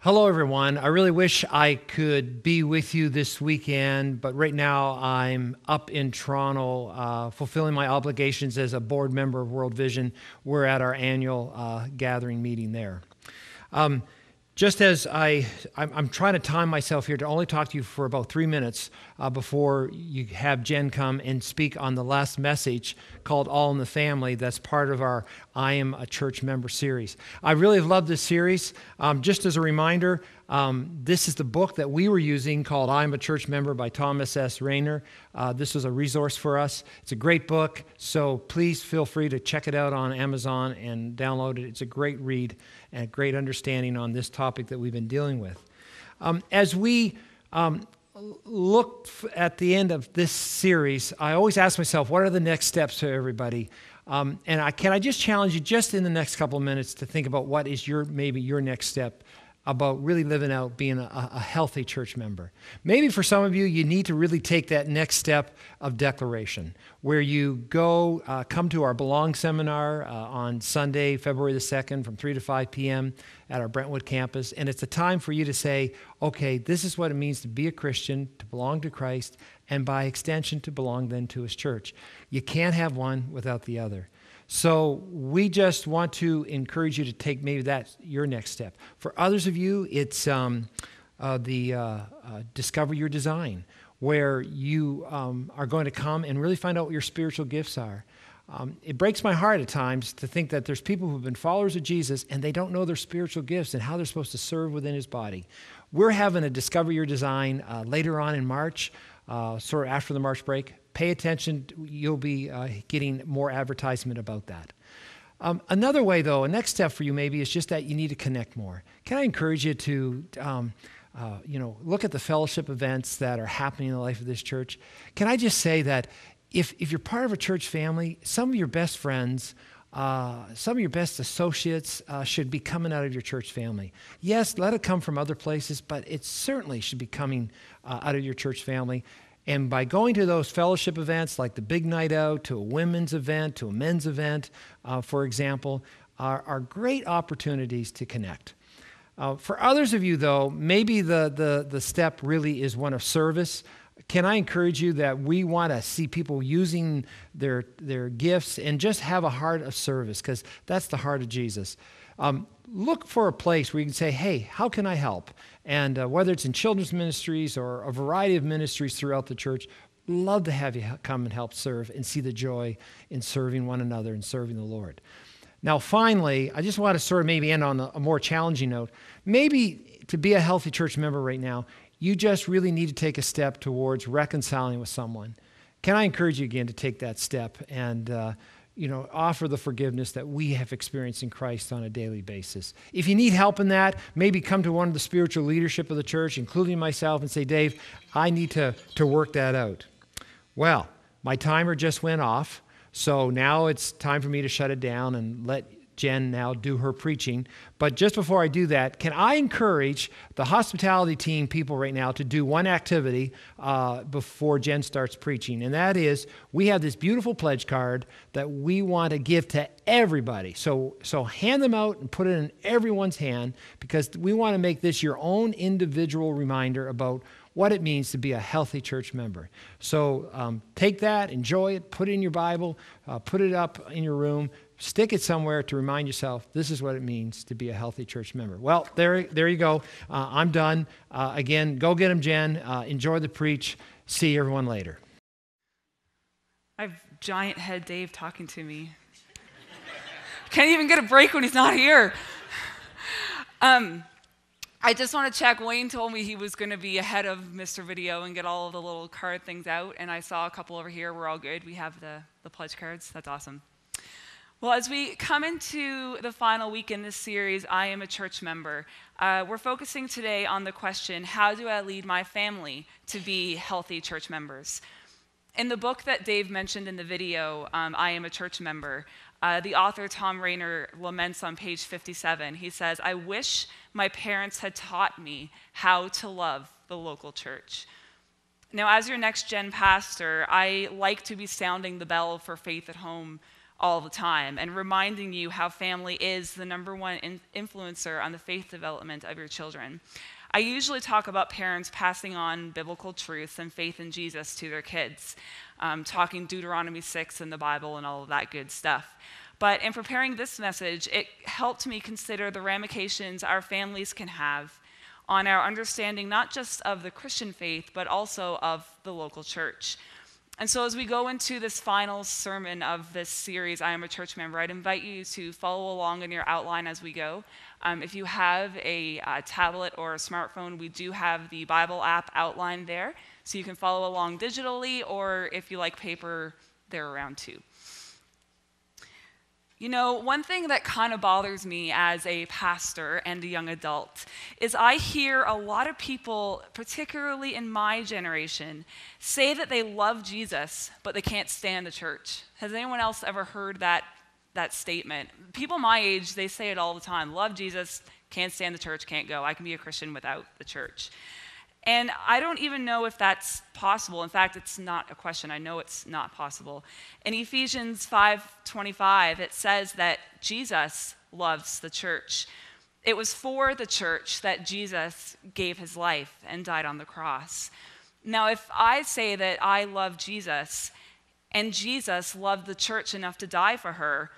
Hello, everyone. I really wish I could be with you this weekend, but right now I'm up in Toronto uh, fulfilling my obligations as a board member of World Vision. We're at our annual uh, gathering meeting there. Um, just as I, I'm, I'm, trying to time myself here to only talk to you for about three minutes uh, before you have Jen come and speak on the last message called All in the Family. That's part of our I Am a Church Member series. I really love this series. Um, just as a reminder, um, this is the book that we were using called I Am a Church Member by Thomas S. Rainer. Uh, this was a resource for us. It's a great book, so please feel free to check it out on Amazon and download it. It's a great read and a great understanding on this topic that we've been dealing with. Um, as we um, look at the end of this series, I always ask myself, what are the next steps for everybody? Um, and I, can I just challenge you, just in the next couple of minutes, to think about what is your maybe your next step about really living out being a, a, healthy church member. Maybe for some of you, you need to really take that next step of declaration, where you go, uh, come to our Belong seminar uh, on Sunday, February the 2nd, from 3 to 5 p.m. at our Brentwood campus. And it's a time for you to say, okay, this is what it means to be a Christian, to belong to Christ, and by extension, to belong then to His church. You can't have one without the other. So we just want to encourage you to take maybe that your next step. For others of you, it's um, uh, the uh, uh, discover your design, where you um, are going to come and really find out what your spiritual gifts are. Um, it breaks my heart at times to think that there's people who've been followers of Jesus and they don't know their spiritual gifts and how they're supposed to serve within His body. We're having a Discover Your Design uh, later on in March, uh, sort of after the March break pay attention. You'll be uh, getting more advertisement about that. Um, another way, though, a next step for you maybe is just that you need to connect more. Can I encourage you to, um, uh, you know, look at the fellowship events that are happening in the life of this church? Can I just say that if, if you're part of a church family, some of your best friends, uh, some of your best associates uh, should be coming out of your church family. Yes, let it come from other places, but it certainly should be coming uh, out of your church family. And by going to those fellowship events, like the big night out, to a women's event, to a men's event, uh, for example, are, are, great opportunities to connect. Uh, for others of you, though, maybe the, the, the step really is one of service. Can I encourage you that we want to see people using their, their gifts and just have a heart of service, because that's the heart of Jesus. Um, look for a place where you can say, hey, how can I help? And uh, whether it's in children's ministries or a variety of ministries throughout the church, love to have you come and help serve and see the joy in serving one another and serving the Lord. Now, finally, I just want to sort of maybe end on a more challenging note. Maybe to be a healthy church member right now, you just really need to take a step towards reconciling with someone. Can I encourage you again to take that step and uh, you know, offer the forgiveness that we have experienced in Christ on a daily basis. If you need help in that, maybe come to one of the spiritual leadership of the church, including myself, and say, Dave, I need to, to work that out. Well, my timer just went off, so now it's time for me to shut it down and let Jen now do her preaching. But just before I do that, can I encourage the hospitality team people right now to do one activity uh, before Jen starts preaching? And that is, we have this beautiful pledge card that we want to give to everybody. So, so hand them out and put it in everyone's hand because we want to make this your own individual reminder about what it means to be a healthy church member. So um, take that, enjoy it, put it in your Bible, uh, put it up in your room, stick it somewhere to remind yourself this is what it means to be a healthy church member. Well, there, there you go. Uh, I'm done. Uh, again, go get them, Jen. Uh, enjoy the preach. See everyone later. I have giant head Dave talking to me. Can't even get a break when he's not here. Um, I just want to check. Wayne told me he was going to be ahead of Mr. Video and get all the little card things out, and I saw a couple over here. We're all good. We have the, the pledge cards. That's awesome. Well, as we come into the final week in this series, I am a church member. Uh, we're focusing today on the question how do I lead my family to be healthy church members? In the book that Dave mentioned in the video, um, I am a church member, uh, the author Thom Rainer laments on page 57. He says, I wish my parents had taught me how to love the local church. Now, as your next gen pastor, I like to be sounding the bell for faith at home all the time and reminding you how family is the number one in- influencer on the faith development of your children. I usually talk about parents passing on biblical truths and faith in Jesus to their kids, um, talking Deuteronomy 6 and the Bible and all of that good stuff. But in preparing this message, it helped me consider the ramifications our families can have on our understanding not just of the Christian faith, but also of the local church. And so, as we go into this final sermon of this series, I Am a Church Member, I'd invite you to follow along in your outline as we go. Um, if you have a uh, tablet or a smartphone, we do have the Bible app outlined there, so you can follow along digitally, or if you like paper, they're around too. You know, one thing that kind of bothers me as a pastor and a young adult is I hear a lot of people, particularly in my generation, say that they love Jesus, but they can't stand the church. Has anyone else ever heard that, that statement? People my age, they say it all the time love Jesus, can't stand the church, can't go. I can be a Christian without the church. And I don't even know if that's possible. In fact, it's not a question. I know it's not possible. In Ephesians 5:25, it says that Jesus loves the church. It was for the church that Jesus gave his life and died on the cross. Now, if I say that I love Jesus and Jesus loved the church enough to die for her,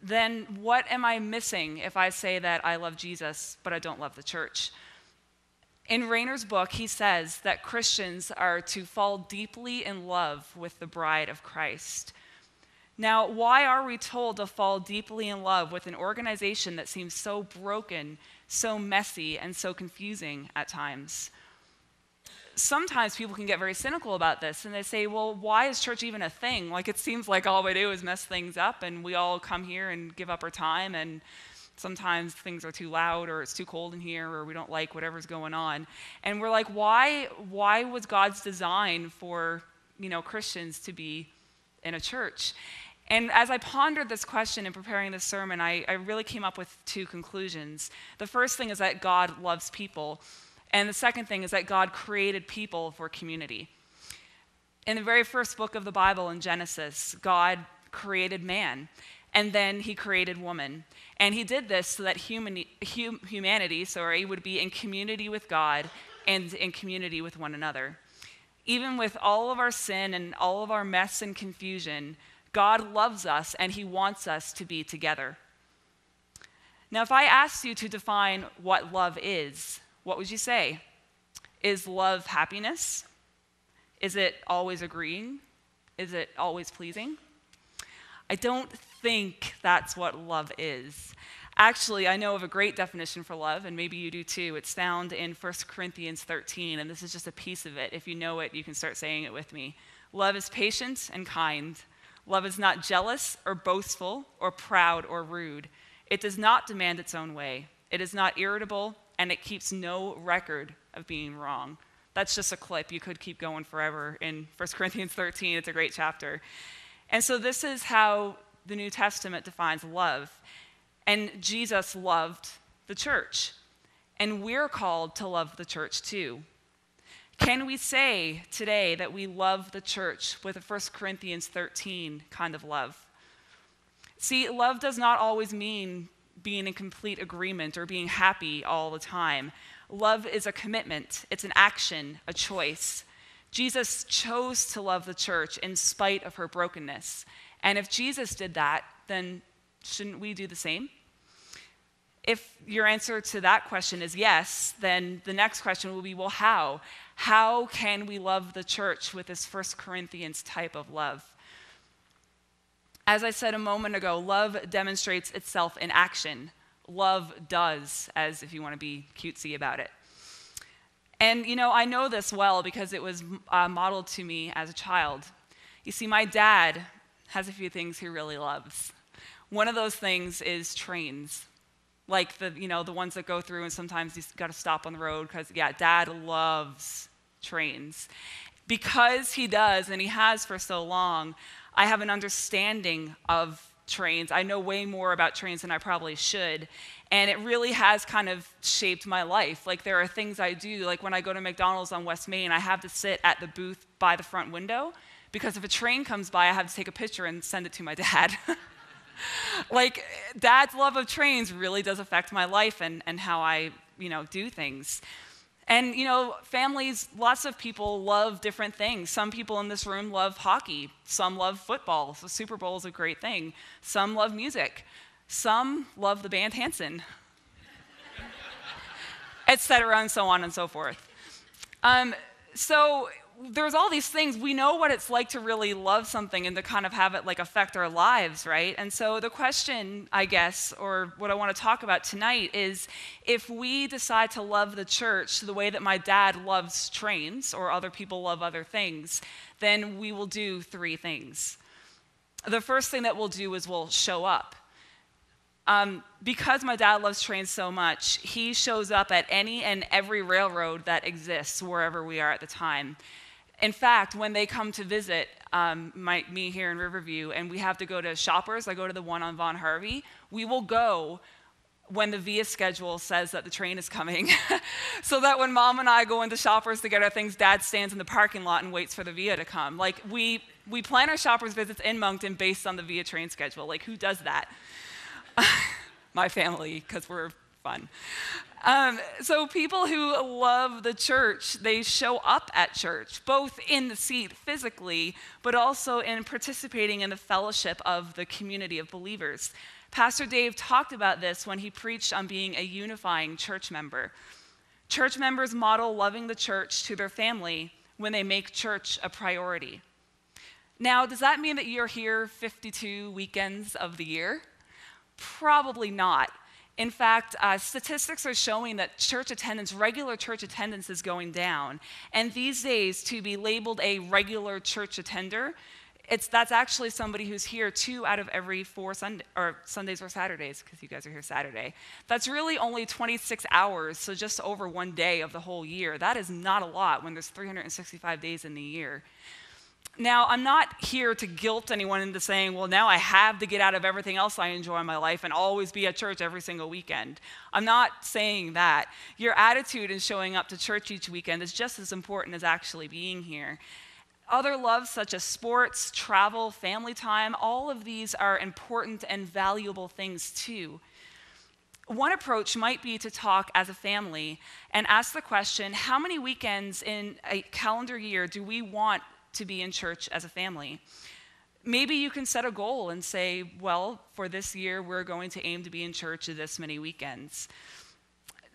then what am I missing if I say that I love Jesus but I don't love the church? In Rainer's book, he says that Christians are to fall deeply in love with the bride of Christ. Now, why are we told to fall deeply in love with an organization that seems so broken, so messy, and so confusing at times? Sometimes people can get very cynical about this and they say, well, why is church even a thing? Like, it seems like all we do is mess things up and we all come here and give up our time and sometimes things are too loud or it's too cold in here or we don't like whatever's going on. And we're like why why was god's design for you know christians to be in a church? And as i pondered this question in preparing this sermon I, I really came up with two conclusions. The first thing is that god loves people and the second thing is that god created people for community. In the very first book of the bible in genesis god created man and then he created woman and he did this so that human, hum, humanity sorry, would be in community with God and in community with one another. Even with all of our sin and all of our mess and confusion, God loves us and he wants us to be together. Now, if I asked you to define what love is, what would you say? Is love happiness? Is it always agreeing? Is it always pleasing? I don't think that's what love is. Actually, I know of a great definition for love, and maybe you do too. It's found in 1 Corinthians 13, and this is just a piece of it. If you know it, you can start saying it with me. Love is patient and kind. Love is not jealous or boastful or proud or rude. It does not demand its own way. It is not irritable, and it keeps no record of being wrong. That's just a clip. You could keep going forever in 1 Corinthians 13. It's a great chapter. And so, this is how the New Testament defines love. And Jesus loved the church. And we're called to love the church too. Can we say today that we love the church with a 1 Corinthians 13 kind of love? See, love does not always mean being in complete agreement or being happy all the time. Love is a commitment, it's an action, a choice. Jesus chose to love the church in spite of her brokenness. And if Jesus did that, then shouldn't we do the same? If your answer to that question is yes, then the next question will be well, how? How can we love the church with this First Corinthians type of love? As I said a moment ago, love demonstrates itself in action. Love does, as if you want to be cutesy about it. And, you know, I know this well because it was uh, modeled to me as a child. You see, my dad has a few things he really loves. One of those things is trains, like the you know the ones that go through and sometimes you got to stop on the road because yeah, Dad loves trains. Because he does and he has for so long, I have an understanding of trains. I know way more about trains than I probably should. And it really has kind of shaped my life. Like, there are things I do, like when I go to McDonald's on West Main, I have to sit at the booth by the front window because if a train comes by, I have to take a picture and send it to my dad. like, dad's love of trains really does affect my life and, and how I, you know, do things. And, you know, families, lots of people love different things. Some people in this room love hockey. Some love football. So Super Bowl is a great thing. Some love music. Some love the band Hanson, et cetera, and so on and so forth. Um, so there's all these things. We know what it's like to really love something and to kind of have it like affect our lives, right? And so the question, I guess, or what I want to talk about tonight is if we decide to love the church the way that my dad loves trains or other people love other things, then we will do three things. The first thing that we'll do is we'll show up. Um, because my dad loves trains so much, he shows up at any and every railroad that exists wherever we are at the time. In fact, when they come to visit um, my, me here in Riverview and we have to go to shoppers, I go to the one on Vaughan Harvey, we will go when the VIA schedule says that the train is coming. so that when mom and I go into shoppers to get our things, dad stands in the parking lot and waits for the VIA to come. Like, we, we plan our shoppers' visits in Moncton based on the VIA train schedule. Like, who does that? my family, because we're fun. Um, so people who love the church, they show up at church, both in the seat physically, but also in participating in the fellowship of the community of believers. Pastor Dave talked about this when he preached on being a unifying church member. Church members model loving the church to their family when they make church a priority. Now, does that mean that you're here 52 weekends of the year? Probably not. In fact, uh, statistics are showing that church attendance, regular church attendance, is going down. And these days, to be labeled a regular church attender, it's, that's actually somebody who's here two out of every four Sunday, or Sundays or Saturdays, because you guys are here Saturday. That's really only 26 hours, so just over one day of the whole year. That is not a lot when there's 365 days in the year. Now, I'm not here to guilt anyone into saying, well, now I have to get out of everything else I enjoy in my life and always be at church every single weekend. I'm not saying that. Your attitude in showing up to church each weekend is just as important as actually being here. Other loves, such as sports, travel, family time, all of these are important and valuable things too. One approach might be to talk as a family and ask the question how many weekends in a calendar year do we want to be in church as a family. Maybe you can set a goal and say, well, for this year, we're going to aim to be in church this many weekends.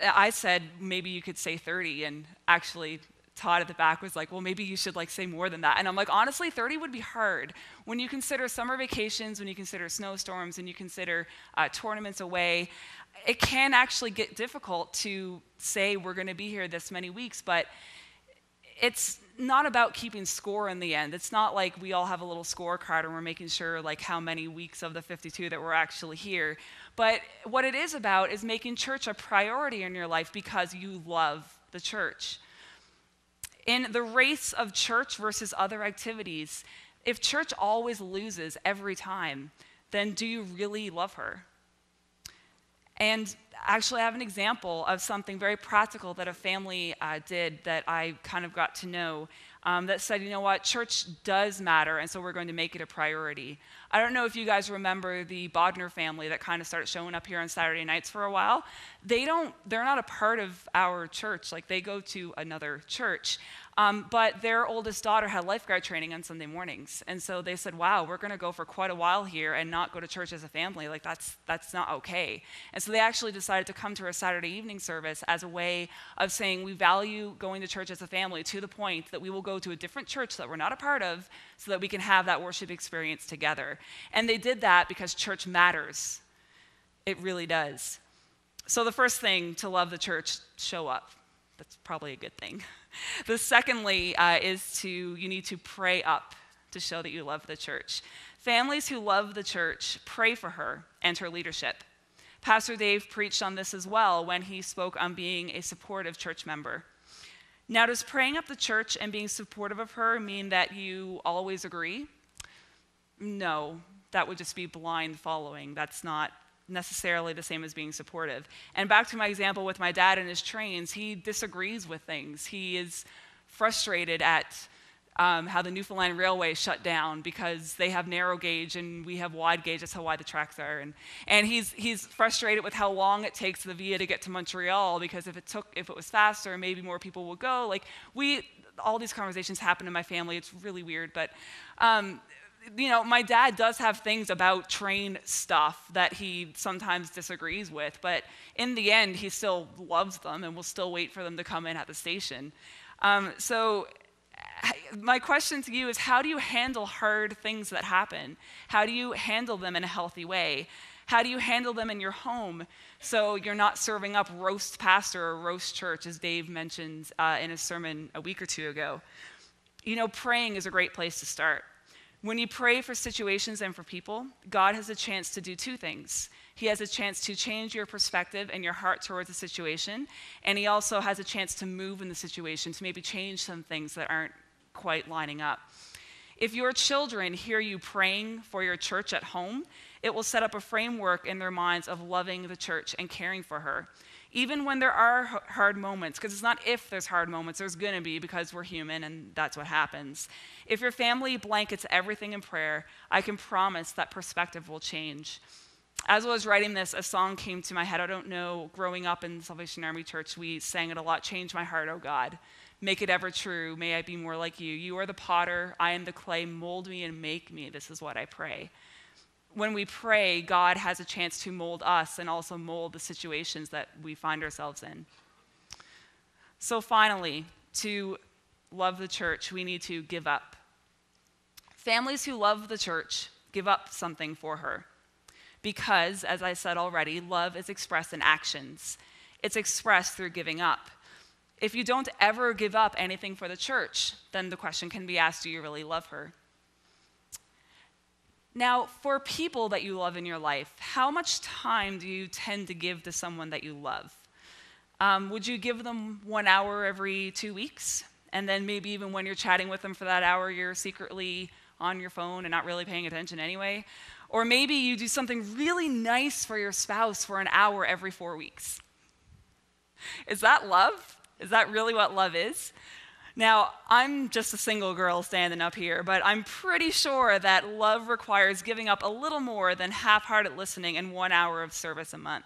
I said maybe you could say 30, and actually, Todd at the back was like, well, maybe you should like say more than that. And I'm like, honestly, 30 would be hard. When you consider summer vacations, when you consider snowstorms, and you consider uh, tournaments away, it can actually get difficult to say we're going to be here this many weeks, but it's not about keeping score in the end. It's not like we all have a little scorecard and we're making sure like how many weeks of the 52 that we're actually here. But what it is about is making church a priority in your life because you love the church. In the race of church versus other activities, if church always loses every time, then do you really love her? And actually, I have an example of something very practical that a family uh, did that I kind of got to know um, that said, you know what, church does matter, and so we're going to make it a priority. I don't know if you guys remember the Bodner family that kind of started showing up here on Saturday nights for a while. They don't, they're not a part of our church, like they go to another church. Um, but their oldest daughter had lifeguard training on Sunday mornings. And so they said, wow, we're going to go for quite a while here and not go to church as a family. Like, that's, that's not okay. And so they actually decided to come to our Saturday evening service as a way of saying we value going to church as a family to the point that we will go to a different church that we're not a part of so that we can have that worship experience together. And they did that because church matters. It really does. So the first thing to love the church, show up. That's probably a good thing. The secondly uh, is to you need to pray up to show that you love the church. Families who love the church pray for her and her leadership. Pastor Dave preached on this as well when he spoke on being a supportive church member. Now, does praying up the church and being supportive of her mean that you always agree? No, that would just be blind following. That's not necessarily the same as being supportive. And back to my example with my dad and his trains, he disagrees with things. He is frustrated at um, how the Newfoundland Railway shut down because they have narrow gauge and we have wide gauge. That's how wide the tracks are. And, and he's, he's frustrated with how long it takes the VIA to get to Montreal because if it took, if it was faster, maybe more people would go. Like we, all these conversations happen in my family. It's really weird, but um, you know, my dad does have things about train stuff that he sometimes disagrees with, but in the end, he still loves them and will still wait for them to come in at the station. Um, so my question to you is how do you handle hard things that happen? How do you handle them in a healthy way? How do you handle them in your home so you're not serving up roast pastor or roast church, as Dave mentioned uh, in a sermon a week or two ago? You know, praying is a great place to start. When you pray for situations and for people, God has a chance to do two things. He has a chance to change your perspective and your heart towards the situation, and He also has a chance to move in the situation, to maybe change some things that aren't quite lining up. If your children hear you praying for your church at home, it will set up a framework in their minds of loving the church and caring for her. Even when there are hard moments, because it's not if there's hard moments, there's going to be because we're human and that's what happens. If your family blankets everything in prayer, I can promise that perspective will change. As I was writing this, a song came to my head. I don't know, growing up in Salvation Army Church, we sang it a lot Change my heart, oh God. Make it ever true. May I be more like you. You are the potter. I am the clay. Mold me and make me. This is what I pray. When we pray, God has a chance to mold us and also mold the situations that we find ourselves in. So, finally, to love the church, we need to give up. Families who love the church give up something for her. Because, as I said already, love is expressed in actions, it's expressed through giving up if you don't ever give up anything for the church, then the question can be asked do you really love her? Now, for people that you love in your life, how much time do you tend to give to someone that you love? Um, would you give them one hour every two weeks? And then maybe even when you're chatting with them for that hour, you're secretly on your phone and not really paying attention anyway? Or maybe you do something really nice for your spouse for an hour every four weeks. Is that love? Is that really what love is? Now, I'm just a single girl standing up here, but I'm pretty sure that love requires giving up a little more than half hearted listening and one hour of service a month.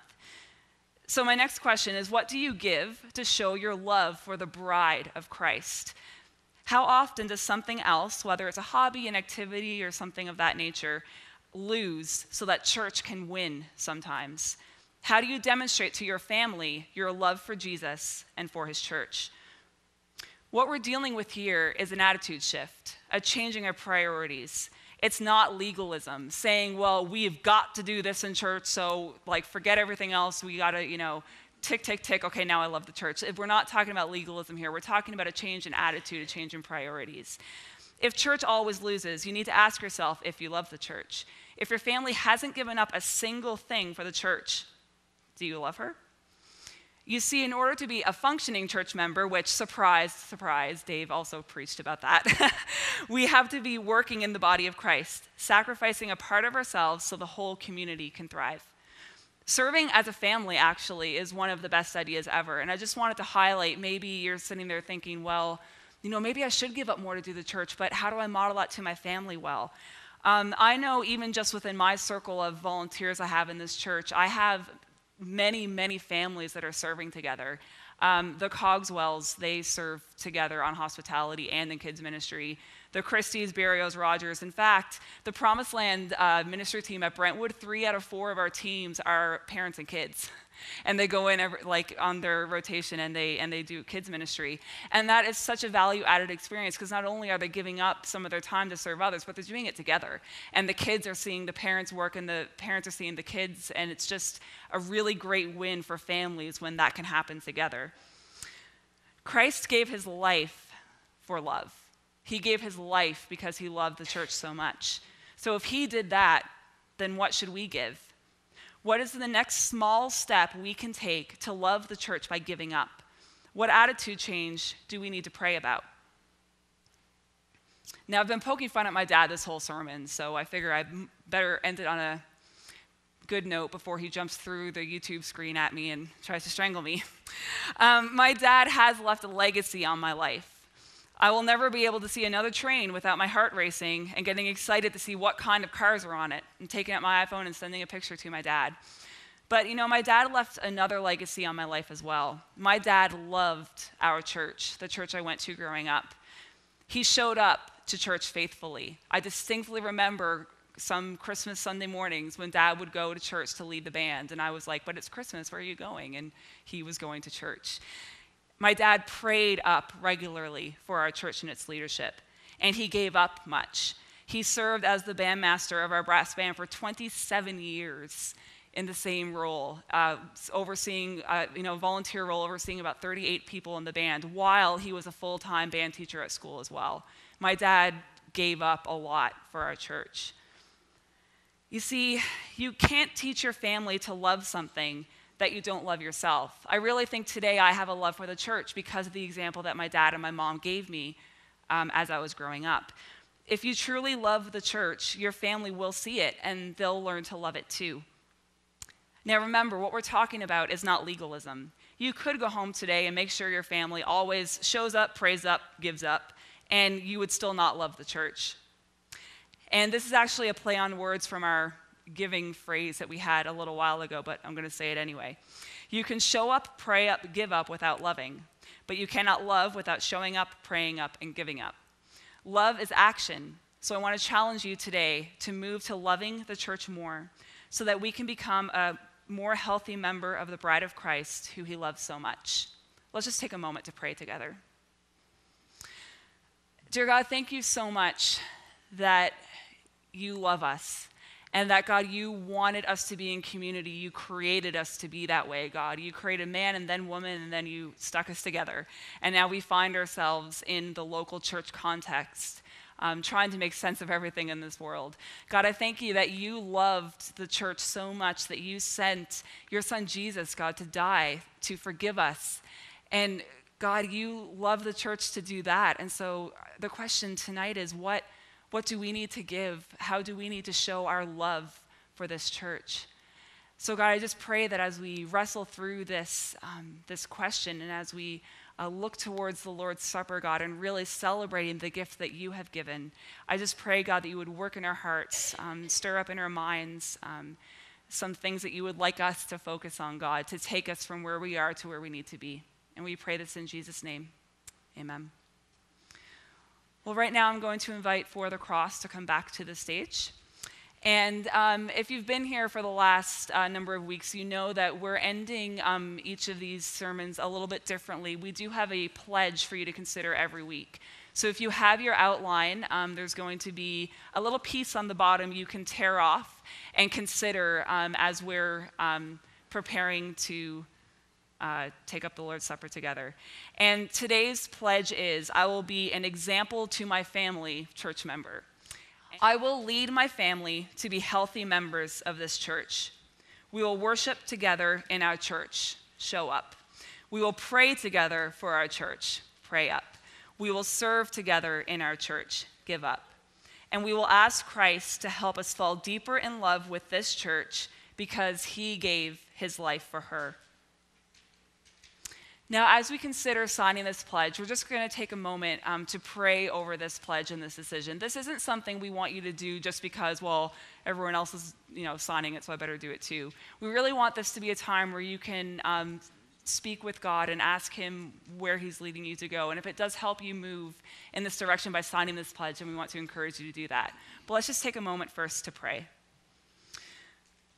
So, my next question is what do you give to show your love for the bride of Christ? How often does something else, whether it's a hobby, an activity, or something of that nature, lose so that church can win sometimes? How do you demonstrate to your family your love for Jesus and for his church? What we're dealing with here is an attitude shift, a changing of priorities. It's not legalism, saying, well, we've got to do this in church, so like forget everything else. We got to, you know, tick, tick, tick. Okay, now I love the church. If we're not talking about legalism here, we're talking about a change in attitude, a change in priorities. If church always loses, you need to ask yourself if you love the church. If your family hasn't given up a single thing for the church, do you love her? You see, in order to be a functioning church member, which, surprise, surprise, Dave also preached about that, we have to be working in the body of Christ, sacrificing a part of ourselves so the whole community can thrive. Serving as a family, actually, is one of the best ideas ever. And I just wanted to highlight maybe you're sitting there thinking, well, you know, maybe I should give up more to do the church, but how do I model that to my family well? Um, I know even just within my circle of volunteers I have in this church, I have many, many families that are serving together. Um, the Cogswells, they serve together on hospitality and in kids ministry. The Christies, Barrios, Rogers. In fact, the Promised Land uh, ministry team at Brentwood, three out of four of our teams are parents and kids. and they go in every, like on their rotation and they and they do kids ministry. And that is such a value added experience because not only are they giving up some of their time to serve others but they're doing it together. And the kids are seeing the parents work and the parents are seeing the kids. And it's just a really great win for families when that can happen together. Christ gave his life for love he gave his life because he loved the church so much so if he did that then what should we give what is the next small step we can take to love the church by giving up? What attitude change do we need to pray about? Now, I've been poking fun at my dad this whole sermon, so I figure I better end it on a good note before he jumps through the YouTube screen at me and tries to strangle me. Um, my dad has left a legacy on my life. I will never be able to see another train without my heart racing and getting excited to see what kind of cars are on it and taking out my iPhone and sending a picture to my dad. But you know, my dad left another legacy on my life as well. My dad loved our church, the church I went to growing up. He showed up to church faithfully. I distinctly remember some Christmas Sunday mornings when dad would go to church to lead the band. And I was like, But it's Christmas, where are you going? And he was going to church. My dad prayed up regularly for our church and its leadership, and he gave up much. He served as the bandmaster of our brass band for 27 years in the same role, uh, overseeing, uh, you know, volunteer role, overseeing about 38 people in the band, while he was a full time band teacher at school as well. My dad gave up a lot for our church. You see, you can't teach your family to love something that you don't love yourself. I really think today I have a love for the church because of the example that my dad and my mom gave me um, as I was growing up. If you truly love the church, your family will see it and they'll learn to love it too. Now, remember, what we're talking about is not legalism. You could go home today and make sure your family always shows up, prays up, gives up, and you would still not love the church. And this is actually a play on words from our giving phrase that we had a little while ago, but I'm going to say it anyway. You can show up, pray up, give up without loving, but you cannot love without showing up, praying up, and giving up. Love is action. So I want to challenge you today to move to loving the church more so that we can become a more healthy member of the bride of Christ who he loves so much. Let's just take a moment to pray together. Dear God, thank you so much that you love us and that God, you wanted us to be in community. You created us to be that way, God. You created man and then woman, and then you stuck us together. And now we find ourselves in the local church context. Um, trying to make sense of everything in this world. God, I thank you that you loved the church so much that you sent your son Jesus, God, to die, to forgive us. And God, you love the church to do that. And so the question tonight is what what do we need to give? How do we need to show our love for this church? So, God, I just pray that as we wrestle through this, um, this question and as we uh, look towards the Lord's Supper, God, and really celebrating the gift that you have given, I just pray, God, that you would work in our hearts, um, stir up in our minds um, some things that you would like us to focus on, God, to take us from where we are to where we need to be. And we pray this in Jesus' name. Amen. Well, right now I'm going to invite For the Cross to come back to the stage. And um, if you've been here for the last uh, number of weeks, you know that we're ending um, each of these sermons a little bit differently. We do have a pledge for you to consider every week. So if you have your outline, um, there's going to be a little piece on the bottom you can tear off and consider um, as we're um, preparing to uh, take up the Lord's Supper together. And today's pledge is I will be an example to my family, church member. I will lead my family to be healthy members of this church. We will worship together in our church. Show up. We will pray together for our church. Pray up. We will serve together in our church. Give up. And we will ask Christ to help us fall deeper in love with this church because he gave his life for her. Now, as we consider signing this pledge, we're just going to take a moment um, to pray over this pledge and this decision. This isn't something we want you to do just because, well, everyone else is, you know, signing it, so I better do it too. We really want this to be a time where you can um, speak with God and ask Him where He's leading you to go. And if it does help you move in this direction by signing this pledge, then we want to encourage you to do that. But let's just take a moment first to pray.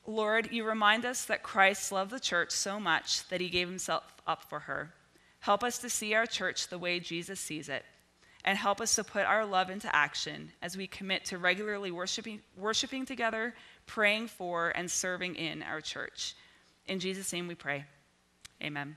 Lord, you remind us that Christ loved the church so much that he gave himself up for her. Help us to see our church the way Jesus sees it, and help us to put our love into action as we commit to regularly worshiping, worshiping together, praying for, and serving in our church. In Jesus' name we pray. Amen.